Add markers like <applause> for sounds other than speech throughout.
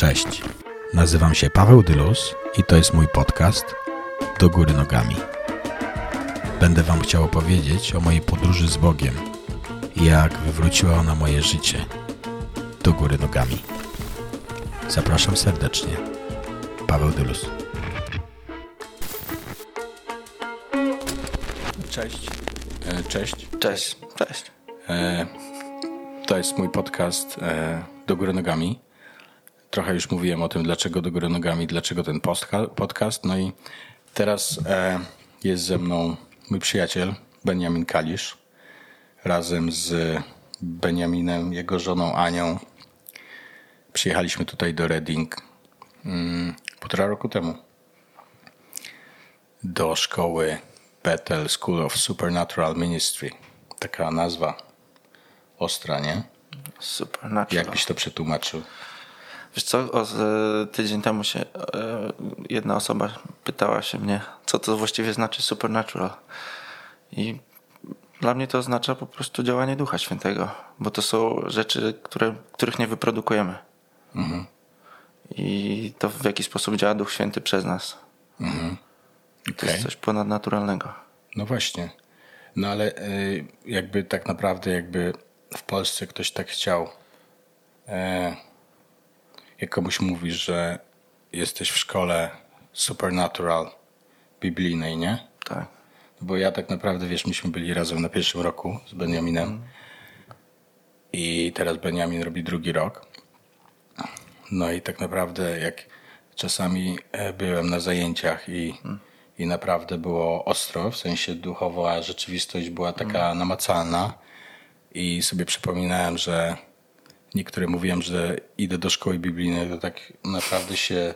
Cześć. Nazywam się Paweł Dylus i to jest mój podcast Do Góry Nogami. Będę Wam chciał opowiedzieć o mojej podróży z Bogiem i jak wywróciła ona moje życie do góry nogami. Zapraszam serdecznie. Paweł Dylus. Cześć. E, Cześć. Cześć, cześć. E, To jest mój podcast e, Do Góry Nogami. Trochę już mówiłem o tym, dlaczego Do Góry Nogami, dlaczego ten podcast. No i teraz e, jest ze mną mój przyjaciel Benjamin Kalisz. Razem z Benjaminem, jego żoną Anią. Przyjechaliśmy tutaj do Reading mm, półtora roku temu. Do szkoły Bethel School of Supernatural Ministry. Taka nazwa ostra, nie? Supernatural. Jak byś to przetłumaczył? Wiesz co, o, z, tydzień temu się e, jedna osoba pytała się mnie, co to właściwie znaczy supernatural. I dla mnie to oznacza po prostu działanie Ducha Świętego, bo to są rzeczy, które, których nie wyprodukujemy. I to w jaki sposób działa Duch Święty przez nas. To Okej. jest coś ponadnaturalnego. No właśnie. No ale y, jakby tak naprawdę jakby w Polsce ktoś tak chciał e, jak komuś mówisz, że jesteś w szkole supernatural biblijnej, nie? Tak. Bo ja tak naprawdę, wiesz, myśmy byli razem na pierwszym roku z Benjaminem i teraz Benjamin robi drugi rok. No i tak naprawdę jak czasami e, byłem na zajęciach i, i naprawdę było ostro, w sensie duchowa rzeczywistość była taka namacalna i sobie przypominałem, że niektóre mówiłem, że idę do szkoły biblijnej, to tak naprawdę się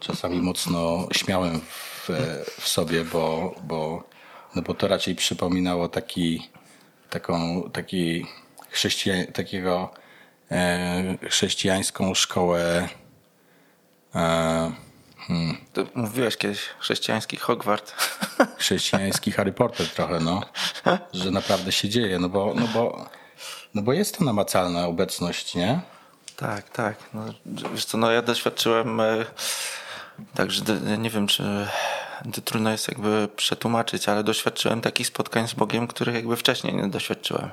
czasami mocno śmiałem w, w sobie, bo, bo, no bo to raczej przypominało taki, taką, taki chrześcija, takiego e, chrześcijańską szkołę e, Ty mówiłeś kiedyś chrześcijański Hogwart. chrześcijański Harry Potter trochę, no. <laughs> Że naprawdę się dzieje, no bo, no bo, no bo jest to namacalna obecność, nie? Tak, tak. No, wiesz co, no ja doświadczyłem, e, także nie wiem, czy trudno jest jakby przetłumaczyć, ale doświadczyłem takich spotkań z Bogiem, których jakby wcześniej nie doświadczyłem.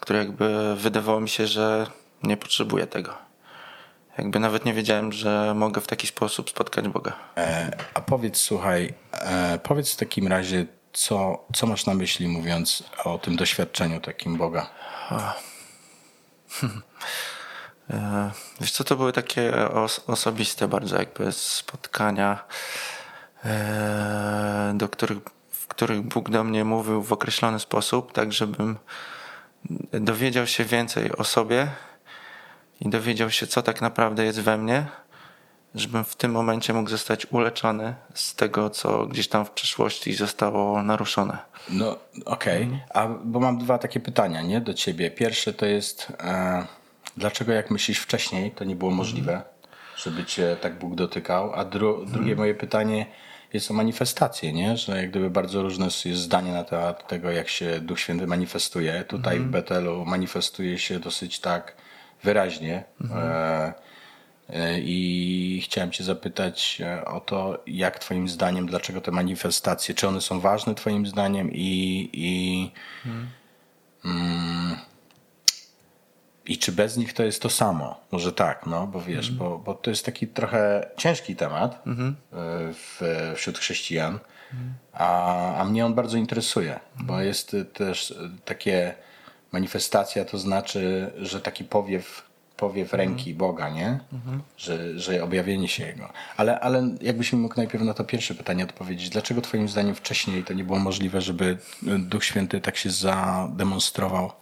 Które jakby wydawało mi się, że nie potrzebuję tego. Jakby nawet nie wiedziałem, że mogę w taki sposób spotkać Boga. E, a powiedz, słuchaj, e, powiedz w takim razie, co, co masz na myśli mówiąc o tym doświadczeniu takim Boga? E, Wiesz co, to były takie os- osobiste bardzo jakby spotkania, e, do których, w których Bóg do mnie mówił w określony sposób, tak żebym dowiedział się więcej o sobie i dowiedział się, co tak naprawdę jest we mnie, żebym w tym momencie mógł zostać uleczony z tego, co gdzieś tam w przeszłości zostało naruszone. No, okej. A bo mam dwa takie pytania, nie, do ciebie. Pierwsze to jest, e, dlaczego jak myślisz wcześniej, to nie było możliwe, żeby cię tak Bóg dotykał? A dru, drugie moje pytanie jest o manifestację, nie? Że jak gdyby bardzo różne jest zdanie na temat tego, jak się Duch Święty manifestuje. Tutaj w Betelu manifestuje się dosyć tak wyraźnie. E, I chciałem Cię zapytać e, o to, jak Twoim zdaniem, dlaczego te manifestacje, czy one są ważne Twoim zdaniem i, i, mm, i czy bez nich to jest to samo? Może tak, no, bo wiesz, bo, bo to jest taki trochę ciężki temat e, w, wśród chrześcijan, a, a mnie on bardzo interesuje, bo jest e, też e, takie manifestacja, to znaczy, że taki powiew powiew ręki Boga, nie? Że, że objawienie się Jego. Ale, ale jakbyś mi mógł najpierw na to pierwsze pytanie odpowiedzieć. Dlaczego twoim zdaniem wcześniej to nie było możliwe, żeby Duch Święty tak się zademonstrował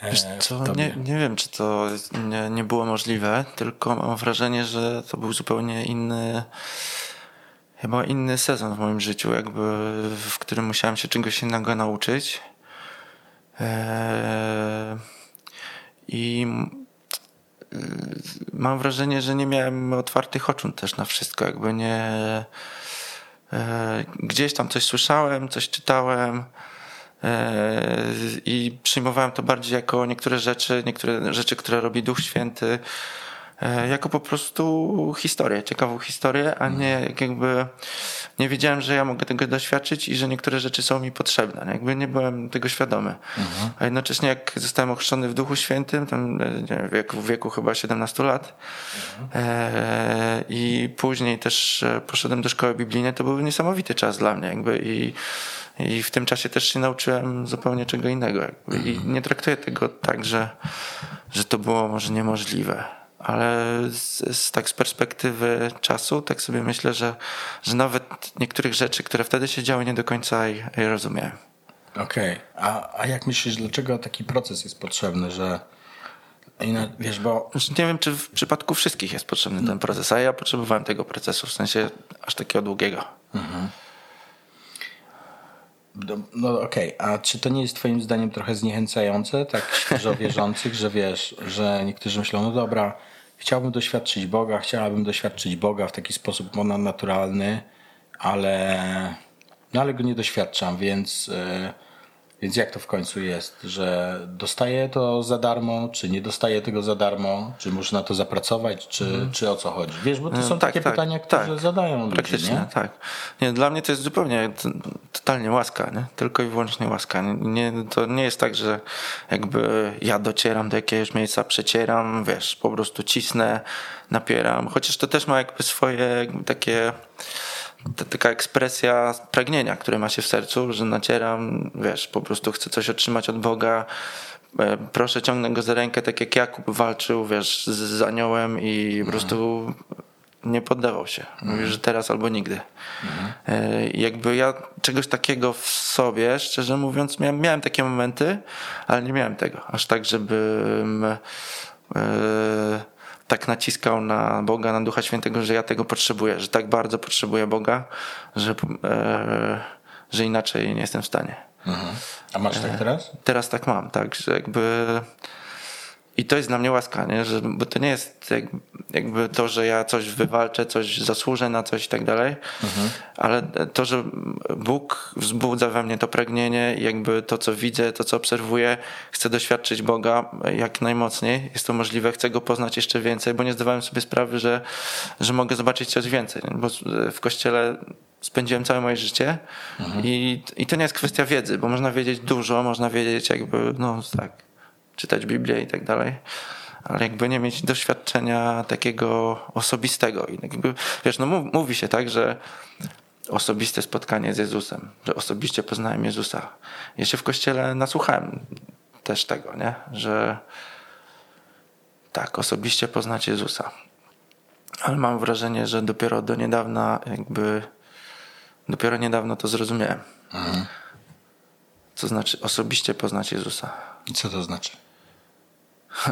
e, w co, nie, nie wiem, czy to nie, nie było możliwe, tylko mam wrażenie, że to był zupełnie inny, chyba inny sezon w moim życiu, jakby, w którym musiałem się czegoś innego nauczyć. Eee, I mam wrażenie, że nie miałem otwartych oczu też na wszystko, jakby nie. e, Gdzieś tam coś słyszałem, coś czytałem e, i przyjmowałem to bardziej jako niektóre rzeczy, niektóre rzeczy, które robi Duch Święty, jako po prostu historię, ciekawą historię, a nie jakby nie wiedziałem, że ja mogę tego doświadczyć i że niektóre rzeczy są mi potrzebne. Jakby nie byłem tego świadomy. Mhm. A jednocześnie jak zostałem ochrzczony w Duchu Świętym, tam e, wiem, w, wieku, w wieku chyba 17 lat mhm. e, i później też e, poszedłem do szkoły biblijnej, to był niesamowity czas dla mnie jakby i i w tym czasie też się nauczyłem zupełnie czego innego. Jakby. I mhm. nie traktuję tego tak, że, że to było może niemożliwe. Ale z, z, tak z perspektywy czasu, tak sobie myślę, że, że nawet niektórych rzeczy, które wtedy się działy, nie do końca je, je rozumiałem. Okej, okay. a, a jak myślisz, dlaczego taki proces jest potrzebny, że wiesz, bo... Nie wiem, czy w przypadku wszystkich jest potrzebny ten proces, a ja potrzebowałem tego procesu, w sensie aż takiego długiego. Mhm. No, no okej, okay. a czy to nie jest twoim zdaniem trochę zniechęcające, tak świeżo wierzących, że wiesz, że niektórzy myślą, no dobra, chciałbym doświadczyć Boga, chciałabym doświadczyć Boga w taki sposób naturalny, ale, no ale go nie doświadczam, więc... Yy, więc jak to w końcu jest, że dostaję to za darmo, czy nie dostaję tego za darmo, czy muszę na to zapracować, czy, hmm. czy o co chodzi? Wiesz, bo to no, są tak, takie tak, pytania, które tak. zadają ludzie, Praktycznie, nie? tak. Nie, dla mnie to jest zupełnie, totalnie łaska, nie? tylko i wyłącznie łaska. Nie, to nie jest tak, że jakby ja docieram do jakiegoś miejsca, przecieram, wiesz, po prostu cisnę, napieram, chociaż to też ma jakby swoje takie to taka ekspresja pragnienia, które ma się w sercu, że nacieram, wiesz, po prostu chcę coś otrzymać od Boga, e, proszę ciągnę go za rękę, tak jak Jakub walczył, wiesz, z aniołem i po prostu nie poddawał się. Mówi, mhm. że teraz albo nigdy. Mhm. Jakby ja czegoś takiego w sobie, szczerze mówiąc, miałem, miałem takie momenty, ale nie miałem tego. Aż tak, żebym yy, tak naciskał na Boga, na Ducha Świętego, że ja tego potrzebuję, że tak bardzo potrzebuję Boga, że, e, że inaczej nie jestem w stanie. Mhm. A masz tak teraz? Teraz tak mam, tak, że jakby i to jest dla mnie łaska, nie? Że, bo to nie jest jakby to, że ja coś wywalczę, coś zasłużę na coś i tak dalej, mhm. ale to, że Bóg wzbudza we mnie to pragnienie, jakby to, co widzę, to, co obserwuję, chcę doświadczyć Boga jak najmocniej, jest to możliwe, chcę Go poznać jeszcze więcej, bo nie zdawałem sobie sprawy, że, że mogę zobaczyć coś więcej, bo w Kościele spędziłem całe moje życie mhm. i, i to nie jest kwestia wiedzy, bo można wiedzieć dużo, można wiedzieć jakby, no tak, czytać Biblię i tak dalej, ale jakby nie mieć doświadczenia takiego osobistego. I jakby, wiesz, no mówi się tak, że osobiste spotkanie z Jezusem, że osobiście poznałem Jezusa. Ja się w kościele nasłuchałem też tego, nie? że tak, osobiście poznać Jezusa. Ale mam wrażenie, że dopiero do niedawna jakby dopiero niedawno to zrozumiałem. Mhm. Co znaczy osobiście poznać Jezusa. I co to znaczy? <laughs>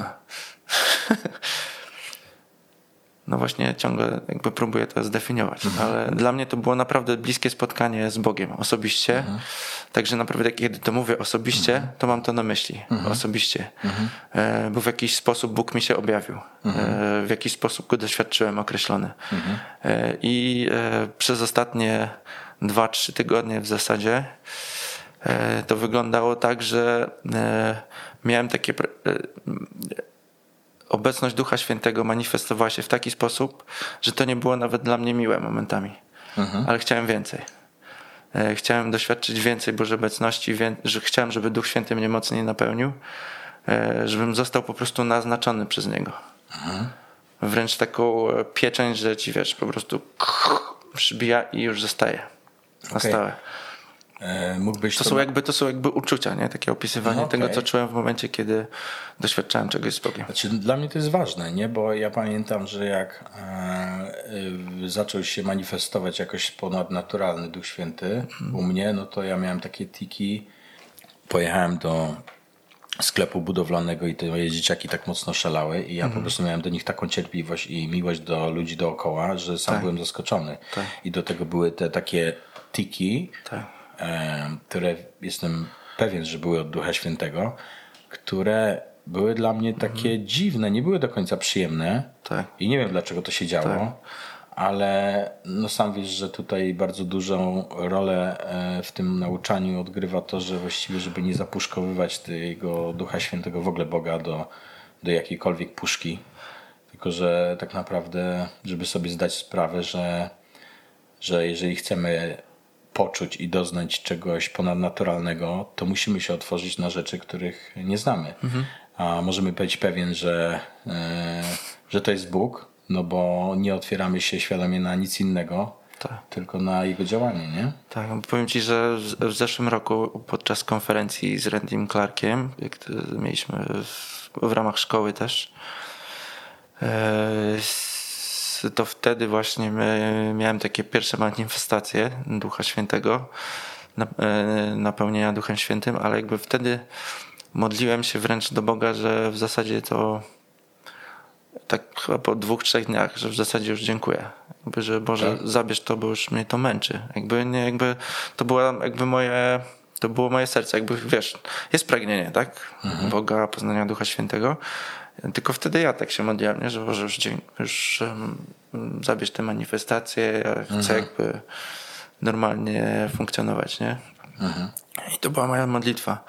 No właśnie ciągle jakby próbuję to zdefiniować, mhm. ale dla mnie to było naprawdę bliskie spotkanie z Bogiem osobiście. Mhm. Także naprawdę kiedy to mówię osobiście, mhm. to mam to na myśli. Mhm. Osobiście. Mhm. E, bo w jakiś sposób Bóg mi się objawił. E, w jakiś sposób go doświadczyłem określony. E, I przez ostatnie dwa, trzy tygodnie w zasadzie to wyglądało tak, że miałem takie. E, obecność Ducha Świętego manifestowała się w taki sposób, że to nie było nawet dla mnie miłe momentami, mhm. ale chciałem więcej. E, chciałem doświadczyć więcej Bożej obecności, że chciałem, żeby Duch Święty mnie mocniej napełnił, e, żebym został po prostu naznaczony przez Niego. Mhm. Wręcz taką pieczęć, że ci wiesz, po prostu przybija i już zostaje na okay. stałe. E, mógłbyś to, to... Są jakby, to są jakby uczucia, nie? takie opisywanie no, okay. tego, co czułem w momencie, kiedy doświadczałem czegoś z Bogiem. Znaczy, dla mnie to jest ważne, nie? bo ja pamiętam, że jak e, zaczął się manifestować jakoś ponadnaturalny Duch Święty hmm. u mnie, no to ja miałem takie tiki. Pojechałem do sklepu budowlanego i te moje dzieciaki tak mocno szalały i ja po mhm. prostu miałem do nich taką cierpliwość i miłość do ludzi dookoła, że sam tak. byłem zaskoczony. Tak. I do tego były te takie tiki, tak które jestem pewien, że były od Ducha Świętego, które były dla mnie takie mhm. dziwne, nie były do końca przyjemne. Tak. I nie wiem dlaczego to się działo, tak. ale no sam wiesz, że tutaj bardzo dużą rolę e, w tym nauczaniu odgrywa to, że właściwie, żeby nie zapuszkowywać tego Ducha Świętego w ogóle Boga do, do jakiejkolwiek puszki Tylko, że tak naprawdę, żeby sobie zdać sprawę, że, że jeżeli chcemy poczuć i doznać czegoś ponadnaturalnego, to musimy się otworzyć na rzeczy, których nie znamy. A możemy być pewien, że, e, że to jest Bóg, no bo nie otwieramy się świadomie na nic innego, Tak. tylko na Jego działanie, nie? Tak, powiem ci, że w, zeszłym roku podczas konferencji z Randym Clarkiem, jak mieliśmy w, w ramach szkoły też, e, to wtedy właśnie my- miałem takie pierwsze manifestacje Ducha Świętego, e, napełnienia Duchem Świętym, ale jakby wtedy modliłem się wręcz do Boga, że w zasadzie to tak chyba po dwóch, trzech dniach, że w zasadzie już dziękuję. Jakby, że Boże, Tak. zabierz to, bo już mnie to męczy. Jakby, nie, jakby to była jakby moje, to było moje serce. Jakby, wiesz, jest pragnienie, tak? Boga, poznania Ducha Świętego. Tylko wtedy ja tak się modliłem, nie? że Boże, już, już um, zabierz te manifestacje, ja chcę jakby normalnie funkcjonować, nie? I to była moja modlitwa.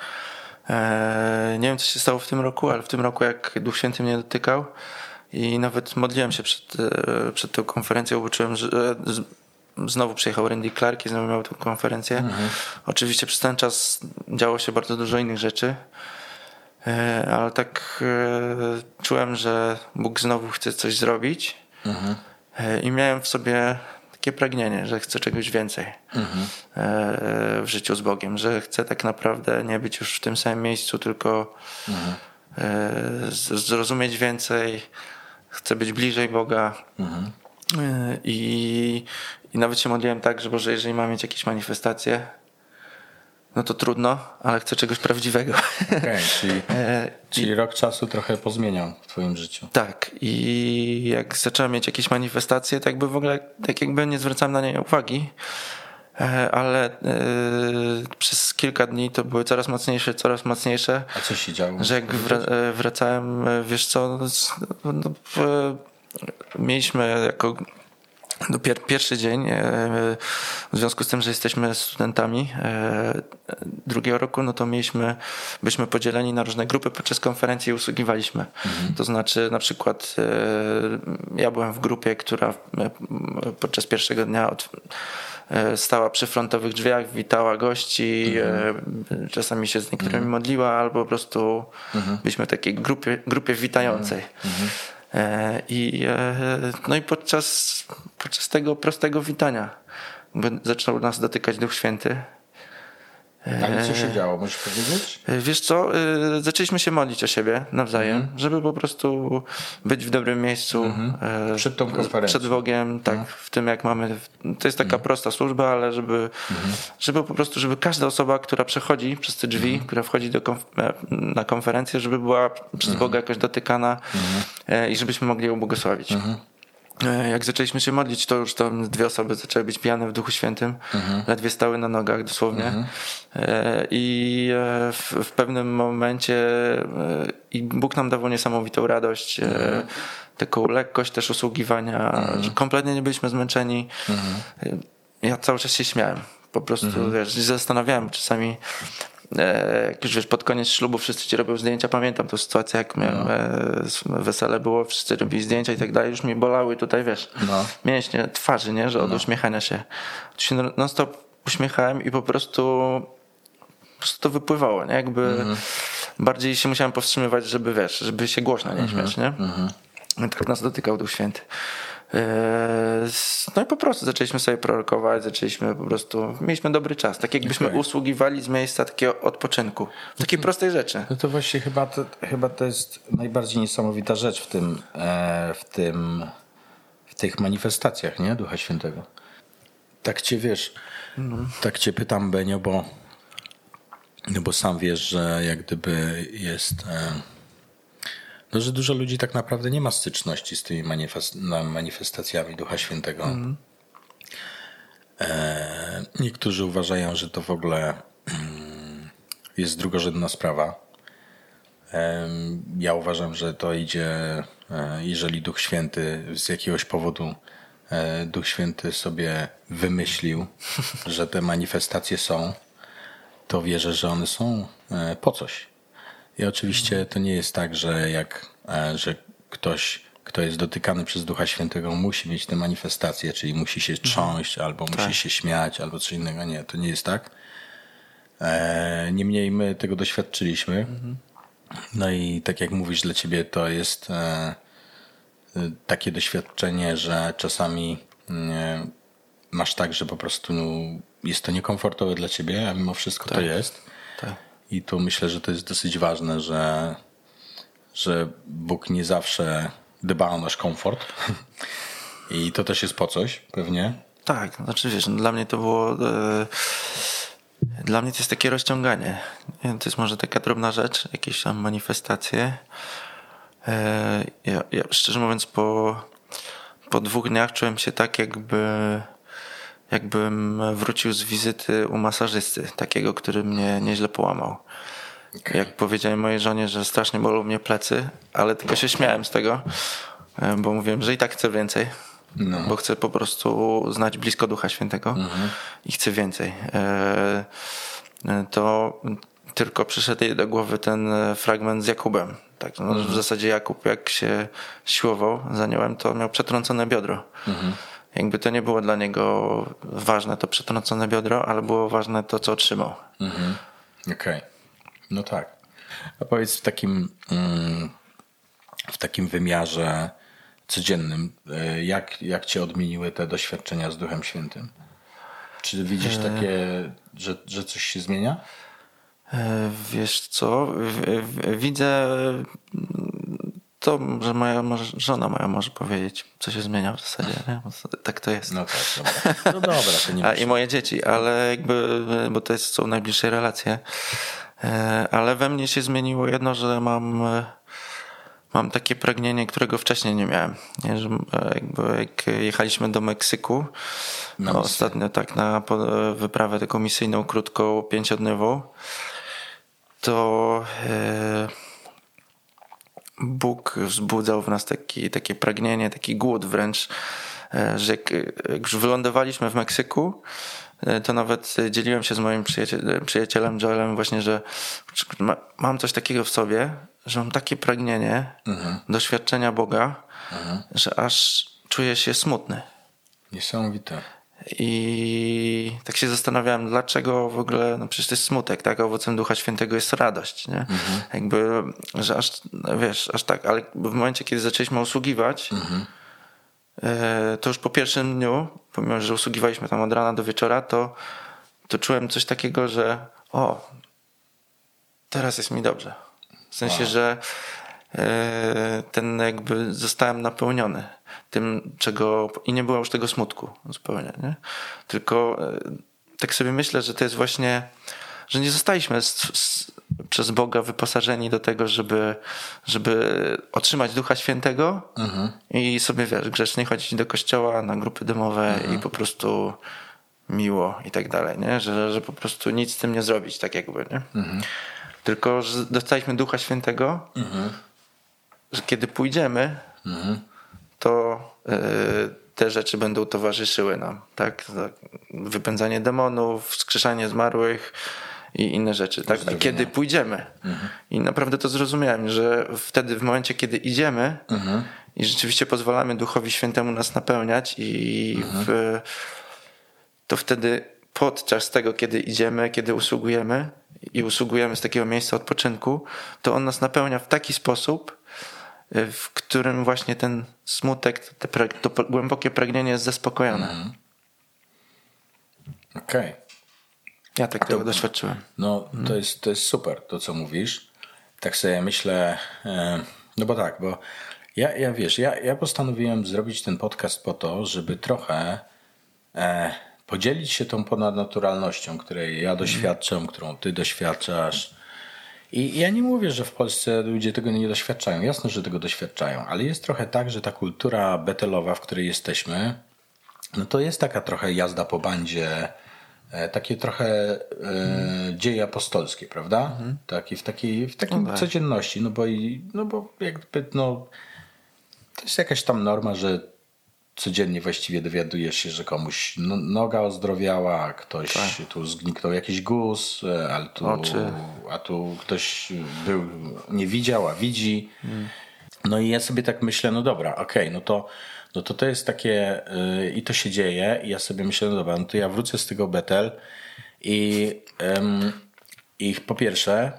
Eee, nie wiem, co się stało w tym roku, ale w tym roku, jak Duch Święty mnie dotykał i nawet modliłem się przed, e, przed tą konferencją, bo czułem, że e, z- znowu przyjechał Randy Clark i znowu miał tę konferencję. Oczywiście przez ten czas działo się bardzo dużo innych rzeczy, ale tak e, czułem, że Bóg znowu chce coś zrobić. E, i miałem w sobie takie pragnienie, że chcę czegoś więcej e, w życiu z Bogiem, że chcę tak naprawdę nie być już w tym samym miejscu, tylko e, z- zrozumieć więcej, chcę być bliżej Boga. E, I, I nawet się modliłem tak, że Boże, jeżeli mam mieć jakieś manifestacje, no to trudno, ale chcę czegoś prawdziwego. Okej, <laughs> czyli, E, czyli rok czasu trochę pozmieniał w Twoim życiu. Tak, i jak zacząłem mieć jakieś manifestacje, to jakby w ogóle tak jakby nie zwracałem na nie uwagi, e, ale e, przez kilka dni to były coraz mocniejsze, coraz mocniejsze, A co się działo? że jak wra- wracałem, wiesz co, no, no, w- mieliśmy jako no, pier, pierwszy dzień, e, w związku z tym, że jesteśmy studentami e, drugiego roku, no to mieliśmy, byliśmy podzieleni na różne grupy. Podczas konferencji i usługiwaliśmy. To znaczy na przykład e, ja byłem w grupie, która podczas pierwszego dnia od, stała przy frontowych drzwiach, witała gości, e, czasami się z niektórymi modliła, albo po prostu byliśmy w takiej grupie, grupie witającej. E, I, e, no i podczas, podczas tego prostego witania zaczął nas dotykać Duch Święty. Ale co się działo? Możesz powiedzieć? E, Wiesz co, e, zaczęliśmy się modlić o siebie nawzajem, żeby po prostu być w dobrym miejscu. e, Przed tą konferencją. Przed Bogiem, tak, w tym jak mamy. To jest taka prosta służba, ale żeby, żeby po prostu, żeby każda osoba, która przechodzi przez te drzwi, która wchodzi do konf- e, na konferencję, żeby była przez Boga jakoś dotykana e, i żebyśmy mogli ją błogosławić. E, Jak zaczęliśmy się modlić, to już tam dwie osoby zaczęły być pijane w Duchu Świętym. Ledwie stały na nogach dosłownie. E, I e, w, w pewnym momencie i Bóg nam dawał niesamowitą radość, e, taką lekkość też usługiwania, że kompletnie nie byliśmy zmęczeni. E, Ja cały czas się śmiałem. Po prostu, wiesz, zastanawiałem czasami, jak już wiesz, pod koniec ślubu wszyscy ci robią zdjęcia. Pamiętam tą sytuację, jak miałem e, wesele było, wszyscy robili zdjęcia i tak dalej. Już mi bolały tutaj, wiesz, No. mięśnie twarzy, nie? Że od uśmiechania się. To się non stop uśmiechałem i po prostu, po prostu to wypływało, nie? Jakby bardziej się musiałem powstrzymywać, żeby wiesz, żeby się głośno nie śmiać, nie? I Tak nas dotykał Duch Święty. Eee, No i po prostu zaczęliśmy sobie prorokować, zaczęliśmy po prostu, mieliśmy dobry czas, tak jakbyśmy Okej. usługiwali z miejsca takiego odpoczynku. W takiej prostej rzeczy. No to właśnie chyba to, chyba to jest najbardziej niesamowita rzecz w tym, e, w tym, w tych manifestacjach, nie? Ducha Świętego. Tak cię wiesz, tak cię pytam, Benio, bo, no bo sam wiesz, że jak gdyby jest, e, no, że dużo ludzi tak naprawdę nie ma styczności z tymi manifestacjami Ducha Świętego. E, niektórzy uważają, że to w ogóle mm, jest drugorzędna sprawa. Em, Ja uważam, że to idzie, e, jeżeli Duch Święty z jakiegoś powodu e, Duch Święty sobie wymyślił, <laughs> że te manifestacje są, to wierzę, że one są e, po coś. I oczywiście to nie jest tak, że jak e, że ktoś, kto jest dotykany przez Ducha Świętego, musi mieć te manifestacje, czyli musi się trząść, albo musi się śmiać, albo coś innego. Nie, to nie jest tak. E, niemniej my tego doświadczyliśmy. No i tak jak mówisz, dla ciebie to jest e, takie doświadczenie, że czasami e, masz tak, że po prostu no, jest to niekomfortowe dla ciebie, a mimo wszystko to jest. Tak. I tu myślę, że to jest dosyć ważne, że, że Bóg nie zawsze dba o nasz komfort. <laughs> I to też jest po coś, pewnie. Tak, znaczy wiesz, no dla mnie to było. E, dla mnie to jest takie rozciąganie. To jest może taka drobna rzecz, jakieś tam manifestacje. E, ja, ja szczerze mówiąc, po, po dwóch dniach czułem się tak, jakby jakbym wrócił z wizyty u masażysty, takiego, który mnie nieźle połamał. Jak powiedziałem mojej żonie, że strasznie bolą mnie plecy, ale tylko się śmiałem z tego, e, bo mówiłem, że i tak chcę więcej. Bo chcę po prostu znać blisko Ducha Świętego i chcę więcej. E, e, To tylko przyszedł jej do głowy ten fragment z Jakubem. Tak, no, W zasadzie Jakub, jak się siłował za aniołem, to miał przetrącone biodro. Jakby to nie było dla niego ważne, to przetrącone biodro, ale było ważne to, co otrzymał. Okej. No tak. A powiedz w takim, mm, w takim wymiarze codziennym, y, jak, jak cię odmieniły te doświadczenia z Duchem Świętym? Czy widzisz takie, że, że coś się zmienia? E, Wiesz co, widzę to, że moja żona moja może powiedzieć, co się zmienia w zasadzie. Nie? Tak to jest. No tak, dobra. No dobra, to nie A i moje dzieci, ale jakby, bo to jest, są najbliższe relacje. E, Ale we mnie się zmieniło jedno, że mam, e, mam takie pragnienie, którego wcześniej nie miałem. Nie, że e, jakby jak jechaliśmy do Meksyku, misję. ostatnio tak na wyprawę taką misyjną, krótką, pięciodniową, to e, Bóg wzbudzał w nas taki, takie pragnienie, taki głód wręcz, e, że jak, już wylądowaliśmy w Meksyku, e, to nawet dzieliłem się z moim przyjaciel, przyjacielem Joelem właśnie, że ma, mam coś takiego w sobie, że mam takie pragnienie doświadczenia Boga, że aż czuję się smutny. Niesamowite. I tak się zastanawiałem, dlaczego w ogóle, no przecież to jest smutek, tak? Owocem Ducha Świętego jest radość, nie? Jakby, że aż, no wiesz, aż tak, ale w momencie, kiedy zaczęliśmy usługiwać, e, to już po pierwszym dniu, pomimo, że usługiwaliśmy tam od rana do wieczora, to, to czułem coś takiego, że o, teraz jest mi dobrze. W sensie, że e, ten jakby zostałem napełniony tym, czego i nie było już tego smutku zupełnie, nie? Tylko e, tak sobie myślę, że to jest właśnie, że nie zostaliśmy s- s- przez Boga wyposażeni do tego, żeby, żeby otrzymać Ducha Świętego i sobie, wiesz, grzecznie chodzić do kościoła, na grupy domowe i po prostu miło i tak dalej, nie? Że, że po prostu nic z tym nie zrobić, tak jakby, nie? Tylko, że dostaliśmy Ducha Świętego, że kiedy pójdziemy, to e, te rzeczy będą towarzyszyły nam, tak? Wypędzanie demonów, wskrzeszanie zmarłych i inne rzeczy, tak? Uzdrowienia. Kiedy pójdziemy. I naprawdę to zrozumiałem, że wtedy w momencie, kiedy idziemy i rzeczywiście pozwalamy Duchowi Świętemu nas napełniać i w, to wtedy podczas tego, kiedy idziemy, kiedy usługujemy i usługujemy z takiego miejsca odpoczynku, to on nas napełnia w taki sposób, w którym właśnie ten smutek, te prag- to głębokie pragnienie jest zaspokojone. Okej. Ja tak tego doświadczyłem. No, to, jest, to jest super, to co mówisz. Tak sobie myślę, e, no bo tak, bo ja, ja wiesz, ja, ja postanowiłem zrobić ten podcast po to, żeby trochę e, podzielić się tą ponadnaturalnością, której ja doświadczam, którą ty doświadczasz. I ja nie mówię, że w Polsce ludzie tego nie doświadczają. Jasne, że tego doświadczają, ale jest trochę tak, że ta kultura betelowa, w której jesteśmy, no to jest taka trochę jazda po bandzie, e, takie trochę e, dzieje apostolskie, prawda? Taki, w takiej, w takiej codzienności, no bo, i, no bo jakby, no, to jest jakaś tam norma, że codziennie właściwie dowiadujesz się, że komuś no, noga ozdrowiała, a ktoś tu zgniknął jakiś guz, e, ale tu, Oczy. a tu ktoś był, nie widział, a widzi. No i ja sobie tak myślę, no dobra, okej, okay, no to no to to jest takie yy, i to się dzieje i ja sobie myślę, no dobra, no to ja wrócę z tego Betel i, yy, i po pierwsze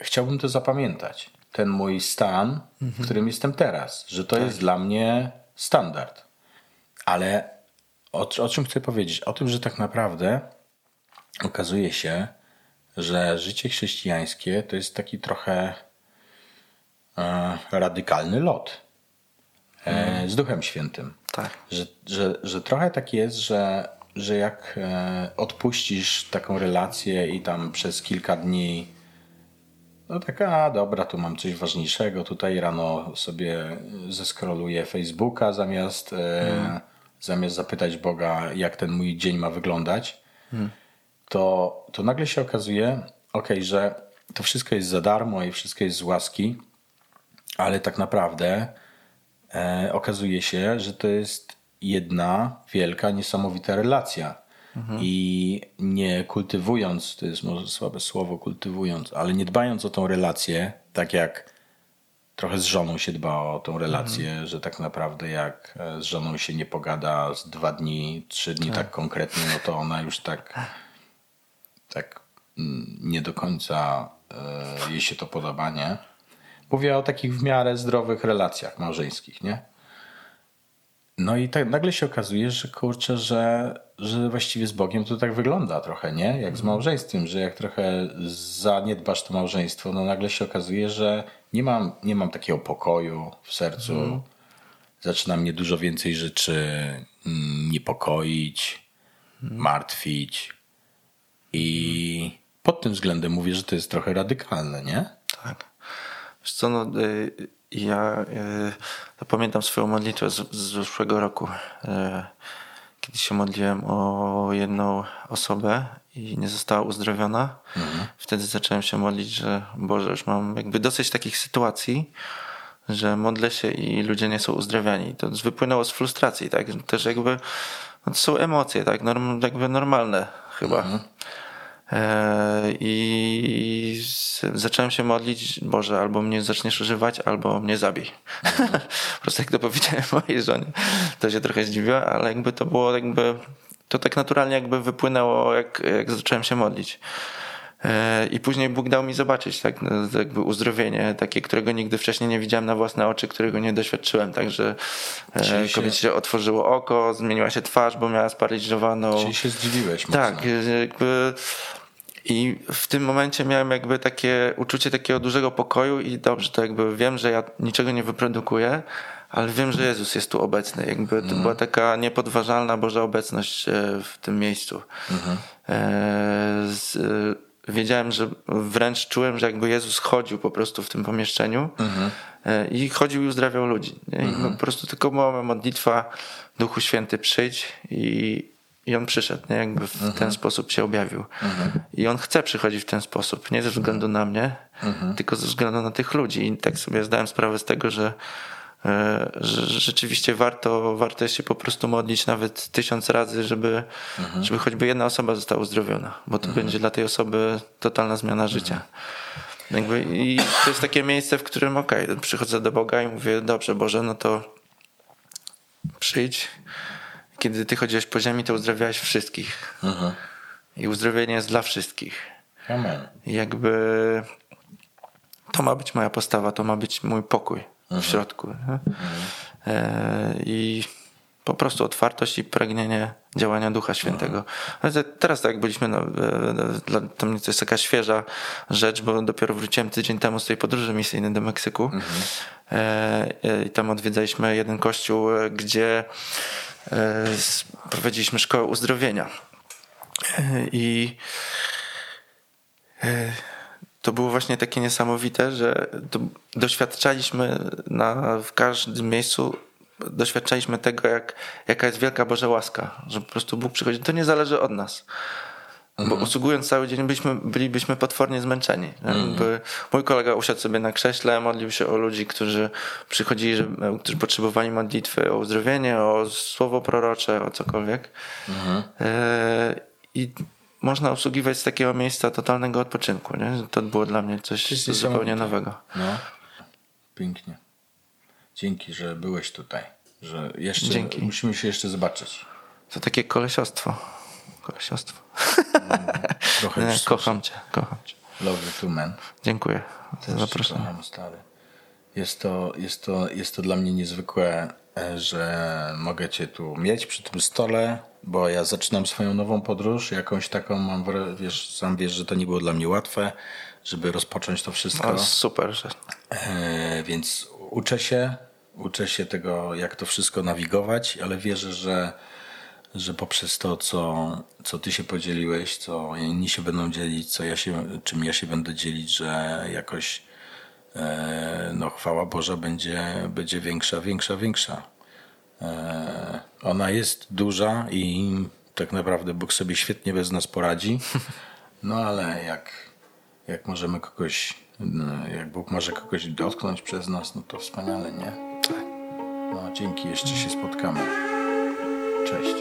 chciałbym to zapamiętać, ten mój stan, mhm. w którym jestem teraz, że to tak. jest dla mnie standard. Ale o, o czym chcę powiedzieć? O tym, że tak naprawdę okazuje się, że życie chrześcijańskie to jest taki trochę e, radykalny lot e, z Duchem Świętym. Tak. Że, że, że trochę tak jest, że, że jak e, odpuścisz taką relację i tam przez kilka dni no tak, a dobra, tu mam coś ważniejszego. Tutaj rano sobie zeskroluję Facebooka zamiast, mm. Zamiast zapytać Boga, jak ten mój dzień ma wyglądać. Mm to, to nagle się okazuje, ok, że to wszystko jest za darmo i wszystko jest z łaski, ale tak naprawdę e, okazuje się, że to jest jedna wielka, niesamowita relacja. Mhm. I nie kultywując, to jest może słabe słowo, kultywując, ale nie dbając o tą relację, tak jak trochę z żoną się dba o tą relację, mhm. że tak naprawdę jak e, z żoną się nie pogada z dwa dni, trzy dni tak, tak konkretnie, no to ona już tak tak mm, nie do końca e, jej się to podoba, nie? Mówię o takich w miarę zdrowych relacjach małżeńskich, nie? No i tak nagle się okazuje, że kurczę, że, że właściwie z Bogiem to tak wygląda trochę, nie? Jak z mhm. małżeństwem, że jak trochę zaniedbasz to małżeństwo, no nagle się okazuje, że nie mam, nie mam takiego pokoju w sercu. Mm. Zaczyna mnie dużo więcej rzeczy mm, niepokoić, mm. martwić. I pod tym względem mówię, że to jest trochę radykalne, nie? Tak. Wiesz co, no, y, ja y, pamiętam swoją modlitwę z, z zeszłego roku, y, kiedy się modliłem o jedną osobę i nie została uzdrowiona. Mhm. Wtedy zacząłem się modlić, że Boże, już mam jakby dosyć takich sytuacji, że modlę się i ludzie nie są uzdrawiani. To wypłynęło z frustracji, tak? Też jakby no to są emocje, tak? Norm, jakby normalne chyba. Mhm. E, I zacząłem się modlić, Boże, albo mnie zaczniesz używać, albo mnie zabij. <laughs> po prostu jak to powiedziałem mojej żonie, to się trochę zdziwiła, ale jakby to było jakby, to tak naturalnie jakby wypłynęło, jak, jak zacząłem się modlić. E, I później Bóg dał mi zobaczyć tak, no, jakby uzdrowienie, takie, którego nigdy wcześniej nie widziałem na własne oczy, którego nie doświadczyłem. Także e, Czyli kobiecie się otworzyło oko, zmieniła się twarz, bo miała sparaliżowaną. Czyli się zdziwiłeś mocno. Tak, jakby i w tym momencie miałem jakby takie uczucie takiego dużego pokoju i dobrze, to jakby wiem, że ja niczego nie wyprodukuję, ale wiem, że Jezus jest tu obecny. Jakby to mhm. była taka niepodważalna Boża obecność e, w tym miejscu. Mhm. Z, wiedziałem, że wręcz czułem, że jakby Jezus chodził po prostu w tym pomieszczeniu mhm. i chodził i uzdrawiał ludzi. I mhm. po prostu tylko mała modlitwa Duchu Święty przyjdź i, i on przyszedł, nie? jakby w mhm. ten sposób się objawił. Mhm. I on chce przychodzić w ten sposób, nie ze względu na mnie, mhm. tylko ze względu na tych ludzi. I tak sobie zdałem sprawę z tego, E, że rzeczywiście warto, warto się po prostu modlić nawet tysiąc razy, żeby, mhm. żeby choćby jedna osoba została uzdrowiona, bo to mhm. będzie dla tej osoby totalna zmiana życia. Jakby, I to jest takie miejsce, w którym okej, okay, przychodzę do Boga i mówię, dobrze Boże, no to przyjdź. Kiedy ty chodziłeś po ziemi, to uzdrawiałeś wszystkich. Mhm. I uzdrowienie jest dla wszystkich. Amen. I jakby to ma być moja postawa, to ma być mój pokój w mhm. środku. Mhm. I po prostu otwartość i pragnienie działania Ducha Świętego. Ale teraz tak jak byliśmy, no, to mnie to jest taka świeża rzecz, bo dopiero wróciłem tydzień temu z tej podróży misyjnej do Meksyku mhm. i tam odwiedzaliśmy jeden kościół, gdzie prowadziliśmy szkołę uzdrowienia. I to było właśnie takie niesamowite, że doświadczaliśmy na, w każdym miejscu, doświadczaliśmy tego, jak, jaka jest wielka Boża łaska, że po prostu Bóg przychodzi. To nie zależy od nas. Mhm. Bo usługując cały dzień byliśmy, bylibyśmy potwornie zmęczeni. Mhm. Mój kolega usiadł sobie na krześle, modlił się o ludzi, którzy przychodzili, którzy potrzebowali modlitwy o uzdrowienie, o słowo prorocze, o cokolwiek. Mhm. E, I można obsługiwać z takiego miejsca totalnego odpoczynku. Nie? To było dla mnie coś zupełnie nowego. No, pięknie. Dzięki, że byłeś tutaj. Że jeszcze Dzięki. musimy się jeszcze zobaczyć. To takie kolesiostwo. Kolesiostwo. Trochę <laughs> Nie, kocham cię, kocham cię. Love you too, man. Dziękuję za zaproszenie. Kocham, stary. Jest to, jest, to, jest to dla mnie niezwykłe, e, że mogę cię tu mieć przy tym stole, bo ja zaczynam swoją nową podróż, jakąś taką mam, wiesz, sam wiesz, że to nie było dla mnie łatwe, żeby rozpocząć to wszystko. No, super, że E, więc uczę się, uczę się tego, jak to wszystko nawigować, ale wierzę, że, że poprzez to, co, co ty się podzieliłeś, co inni się będą dzielić, co ja się, czym ja się będę dzielić, że jakoś e, no chwała Boża będzie, będzie większa, większa, większa. E, ona jest duża i tak naprawdę Bóg sobie świetnie bez nas poradzi. No ale jak, jak możemy kogoś, no, jak Bóg może kogoś dotknąć przez nas, no to wspaniale, nie? No dzięki, jeszcze się spotkamy. Cześć.